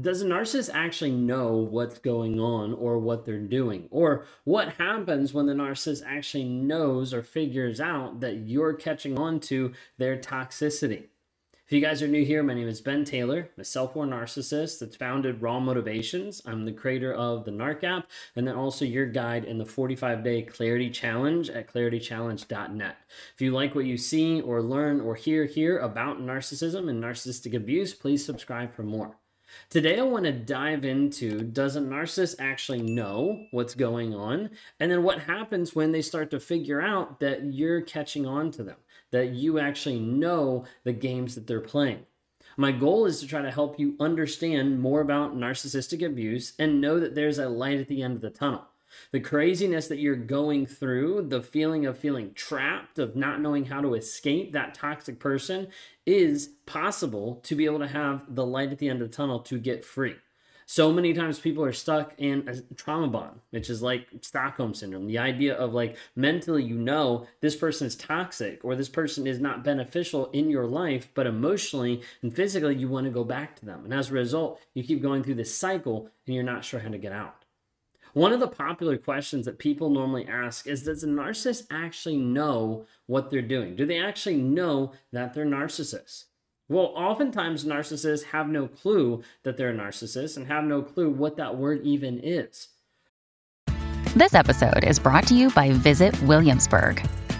does a narcissist actually know what's going on or what they're doing? Or what happens when the narcissist actually knows or figures out that you're catching on to their toxicity? If you guys are new here, my name is Ben Taylor, I'm a self-aware narcissist that's founded Raw Motivations. I'm the creator of the NARC app and then also your guide in the 45-day Clarity Challenge at claritychallenge.net. If you like what you see or learn or hear here about narcissism and narcissistic abuse, please subscribe for more. Today, I want to dive into does a narcissist actually know what's going on? And then what happens when they start to figure out that you're catching on to them, that you actually know the games that they're playing. My goal is to try to help you understand more about narcissistic abuse and know that there's a light at the end of the tunnel. The craziness that you're going through, the feeling of feeling trapped, of not knowing how to escape that toxic person, is possible to be able to have the light at the end of the tunnel to get free. So many times people are stuck in a trauma bond, which is like Stockholm syndrome. The idea of like mentally, you know, this person is toxic or this person is not beneficial in your life, but emotionally and physically, you want to go back to them. And as a result, you keep going through this cycle and you're not sure how to get out. One of the popular questions that people normally ask is Does a narcissist actually know what they're doing? Do they actually know that they're narcissists? Well, oftentimes narcissists have no clue that they're a narcissist and have no clue what that word even is. This episode is brought to you by Visit Williamsburg.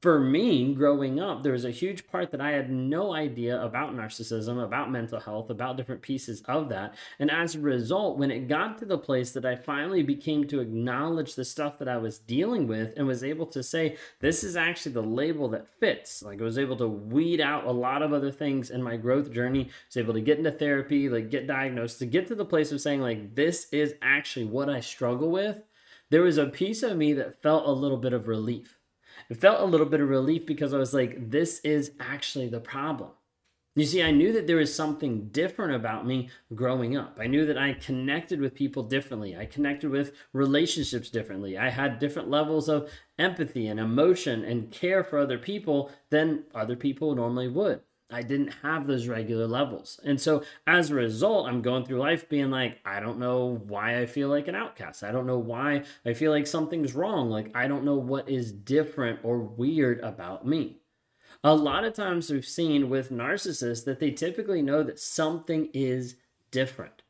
for me, growing up, there was a huge part that I had no idea about narcissism, about mental health, about different pieces of that. And as a result, when it got to the place that I finally became to acknowledge the stuff that I was dealing with and was able to say, this is actually the label that fits, like I was able to weed out a lot of other things in my growth journey, I was able to get into therapy, like get diagnosed, to get to the place of saying, like, this is actually what I struggle with. There was a piece of me that felt a little bit of relief it felt a little bit of relief because I was like, this is actually the problem. You see, I knew that there was something different about me growing up. I knew that I connected with people differently. I connected with relationships differently. I had different levels of empathy and emotion and care for other people than other people normally would. I didn't have those regular levels. And so as a result, I'm going through life being like, I don't know why I feel like an outcast. I don't know why I feel like something's wrong. Like, I don't know what is different or weird about me. A lot of times we've seen with narcissists that they typically know that something is different.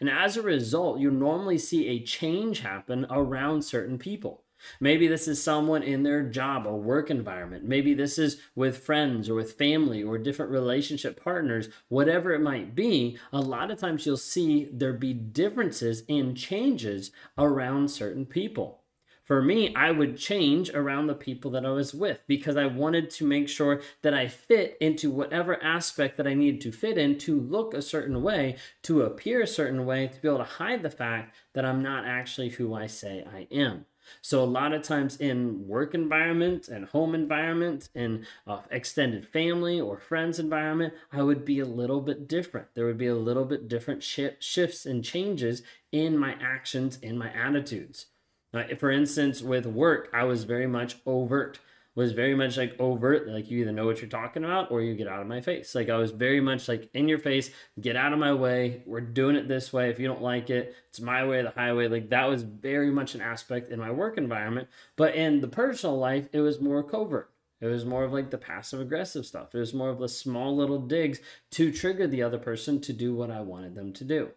And as a result, you normally see a change happen around certain people. Maybe this is someone in their job or work environment. Maybe this is with friends or with family or different relationship partners, whatever it might be. A lot of times you'll see there be differences and changes around certain people. For me, I would change around the people that I was with because I wanted to make sure that I fit into whatever aspect that I needed to fit in to look a certain way, to appear a certain way, to be able to hide the fact that I'm not actually who I say I am. So a lot of times in work environment and home environment and uh, extended family or friends environment, I would be a little bit different. There would be a little bit different sh- shifts and changes in my actions, in my attitudes. For instance, with work, I was very much overt was very much like overt like you either know what you're talking about or you get out of my face. Like i was very much like in your face get out of my way we're doing it this way if you don't like it it's my way the highway. Like that was very much an aspect in my work environment. But in the personal life it was more covert. It was more of like the passive aggressive stuff. It was more of the small little digs to trigger the other person to do what i wanted them to do.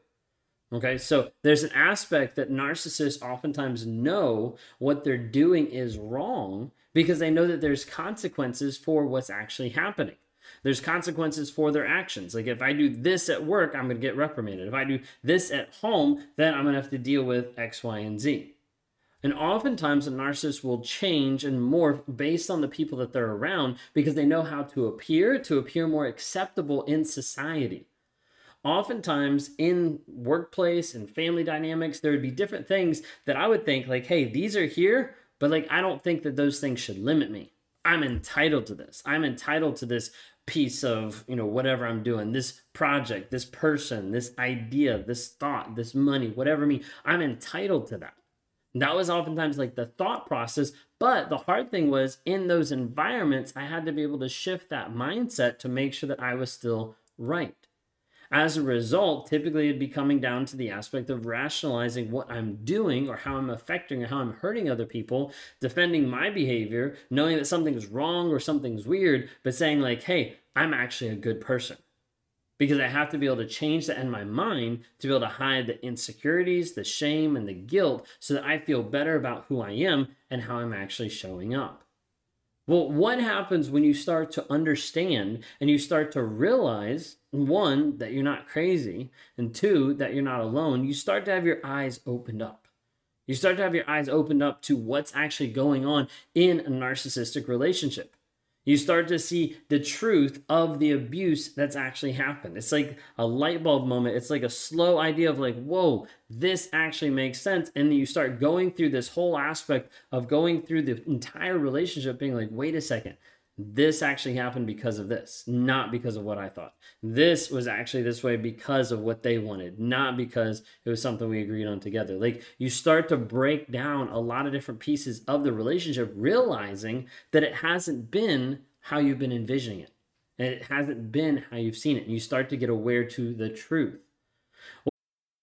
Okay, so there's an aspect that narcissists oftentimes know what they're doing is wrong because they know that there's consequences for what's actually happening. There's consequences for their actions. Like if I do this at work, I'm going to get reprimanded. If I do this at home, then I'm going to have to deal with X, Y, and Z. And oftentimes, a narcissist will change and morph based on the people that they're around because they know how to appear to appear more acceptable in society. Oftentimes, in workplace and family dynamics, there would be different things that I would think, like, hey, these are here, but like, I don't think that those things should limit me. I'm entitled to this. I'm entitled to this piece of, you know, whatever I'm doing, this project, this person, this idea, this thought, this money, whatever me, I'm entitled to that. That was oftentimes like the thought process. But the hard thing was in those environments, I had to be able to shift that mindset to make sure that I was still right. As a result, typically it'd be coming down to the aspect of rationalizing what I'm doing or how I'm affecting or how I'm hurting other people, defending my behavior, knowing that something's wrong or something's weird, but saying, like, hey, I'm actually a good person. Because I have to be able to change that in my mind to be able to hide the insecurities, the shame, and the guilt so that I feel better about who I am and how I'm actually showing up. Well, what happens when you start to understand and you start to realize one, that you're not crazy, and two, that you're not alone? You start to have your eyes opened up. You start to have your eyes opened up to what's actually going on in a narcissistic relationship you start to see the truth of the abuse that's actually happened. It's like a light bulb moment. It's like a slow idea of like, whoa, this actually makes sense. And then you start going through this whole aspect of going through the entire relationship, being like, wait a second, this actually happened because of this, not because of what I thought. This was actually this way because of what they wanted, not because it was something we agreed on together. Like you start to break down a lot of different pieces of the relationship, realizing that it hasn't been how you've been envisioning it. And it hasn't been how you've seen it. And you start to get aware to the truth.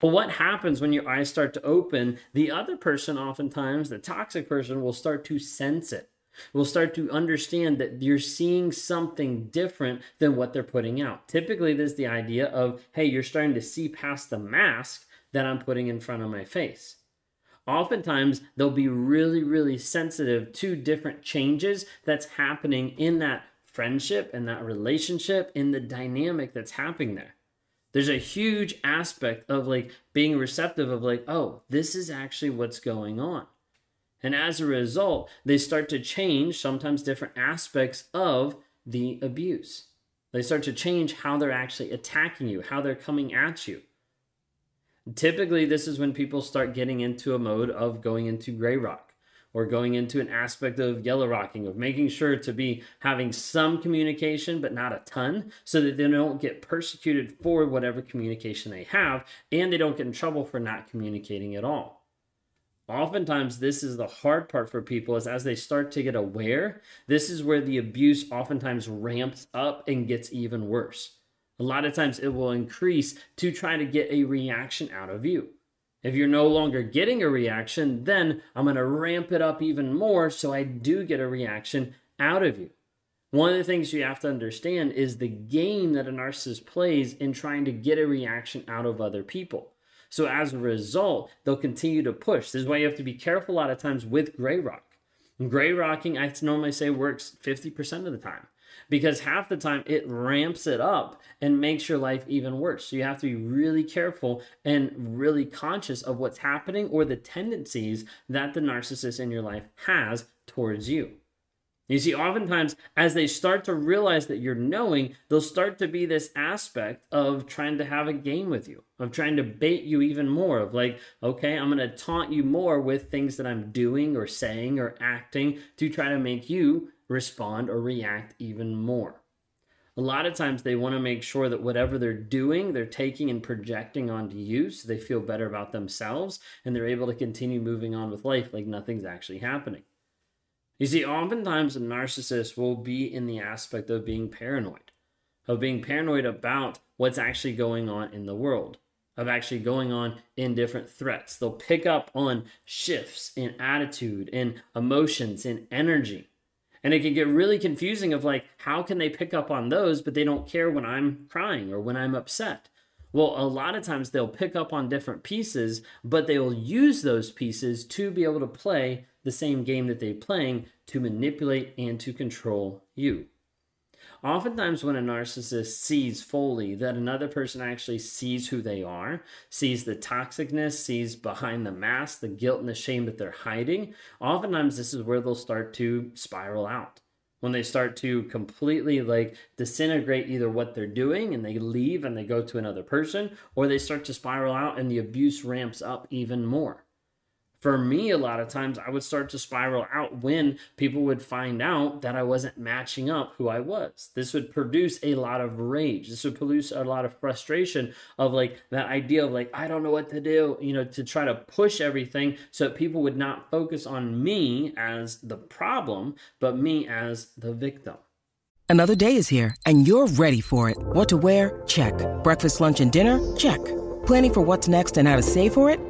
But what happens when your eyes start to open? The other person, oftentimes, the toxic person, will start to sense it. Will start to understand that you're seeing something different than what they're putting out. Typically, there's the idea of, hey, you're starting to see past the mask that I'm putting in front of my face. Oftentimes, they'll be really, really sensitive to different changes that's happening in that friendship and that relationship, in the dynamic that's happening there there's a huge aspect of like being receptive of like oh this is actually what's going on. And as a result they start to change sometimes different aspects of the abuse. They start to change how they're actually attacking you how they're coming at you. Typically this is when people start getting into a mode of going into gray rock or going into an aspect of yellow rocking, of making sure to be having some communication, but not a ton, so that they don't get persecuted for whatever communication they have, and they don't get in trouble for not communicating at all. Oftentimes, this is the hard part for people is as they start to get aware, this is where the abuse oftentimes ramps up and gets even worse. A lot of times it will increase to try to get a reaction out of you. If you're no longer getting a reaction, then I'm going to ramp it up even more so I do get a reaction out of you. One of the things you have to understand is the game that a narcissist plays in trying to get a reaction out of other people. So as a result, they'll continue to push. This is why you have to be careful a lot of times with gray rock. Gray rocking, I normally say, works 50% of the time because half the time it ramps it up and makes your life even worse. So you have to be really careful and really conscious of what's happening or the tendencies that the narcissist in your life has towards you. You see, oftentimes, as they start to realize that you're knowing, they'll start to be this aspect of trying to have a game with you, of trying to bait you even more, of like, okay, I'm going to taunt you more with things that I'm doing or saying or acting to try to make you respond or react even more. A lot of times they want to make sure that whatever they're doing, they're taking and projecting onto you so they feel better about themselves and they're able to continue moving on with life like nothing's actually happening. You see, oftentimes a narcissist will be in the aspect of being paranoid, of being paranoid about what's actually going on in the world, of actually going on in different threats. They'll pick up on shifts in attitude, in emotions, in energy. And it can get really confusing of like, how can they pick up on those, but they don't care when I'm crying or when I'm upset? Well, a lot of times they'll pick up on different pieces, but they'll use those pieces to be able to play the same game that they're playing to manipulate and to control you. Oftentimes, when a narcissist sees fully that another person actually sees who they are, sees the toxicness, sees behind the mask, the guilt and the shame that they're hiding, oftentimes this is where they'll start to spiral out. When they start to completely like disintegrate either what they're doing and they leave and they go to another person, or they start to spiral out and the abuse ramps up even more for me, a lot of times I would start to spiral out when people would find out that I wasn't matching up who I was. This would produce a lot of rage. This would produce a lot of frustration of like that idea of like, I don't know what to do, you know, to try to push everything so that people would not focus on me as the problem, but me as the victim. Another day is here and you're ready for it. What to wear? Check. Breakfast, lunch, and dinner? Check. Planning for what's next and how to save for it?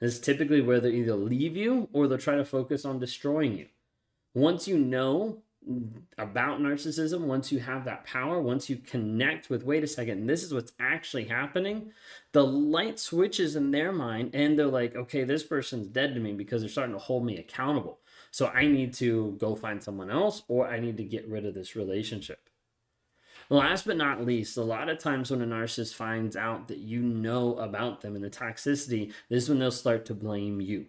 This is typically where they'll either leave you or they'll try to focus on destroying you. Once you know about narcissism, once you have that power, once you connect with, wait a second, this is what's actually happening, the light switches in their mind and they're like, okay, this person's dead to me because they're starting to hold me accountable. So I need to go find someone else or I need to get rid of this relationship. Last but not least, a lot of times when a narcissist finds out that you know about them and the toxicity, this is when they'll start to blame you.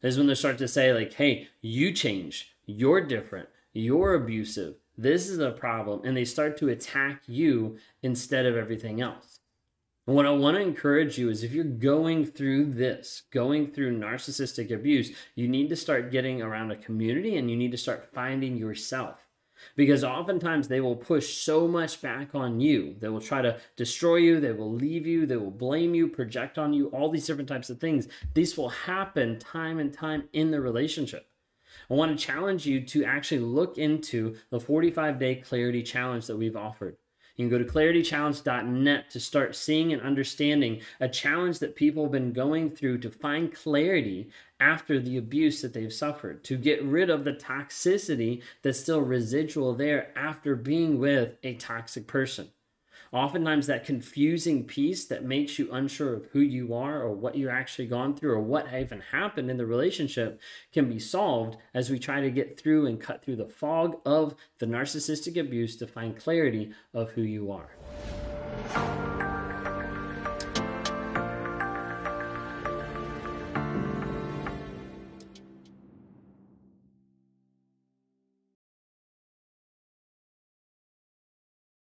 This is when they'll start to say, like, hey, you change, you're different, you're abusive, this is a problem. And they start to attack you instead of everything else. And what I want to encourage you is if you're going through this, going through narcissistic abuse, you need to start getting around a community and you need to start finding yourself because oftentimes they will push so much back on you. They will try to destroy you, they will leave you, they will blame you, project on you, all these different types of things. These will happen time and time in the relationship. I want to challenge you to actually look into the 45 day clarity challenge that we've offered. You can go to claritychallenge.net to start seeing and understanding a challenge that people have been going through to find clarity after the abuse that they've suffered, to get rid of the toxicity that's still residual there after being with a toxic person. Oftentimes, that confusing piece that makes you unsure of who you are or what you're actually gone through or what even happened in the relationship can be solved as we try to get through and cut through the fog of the narcissistic abuse to find clarity of who you are.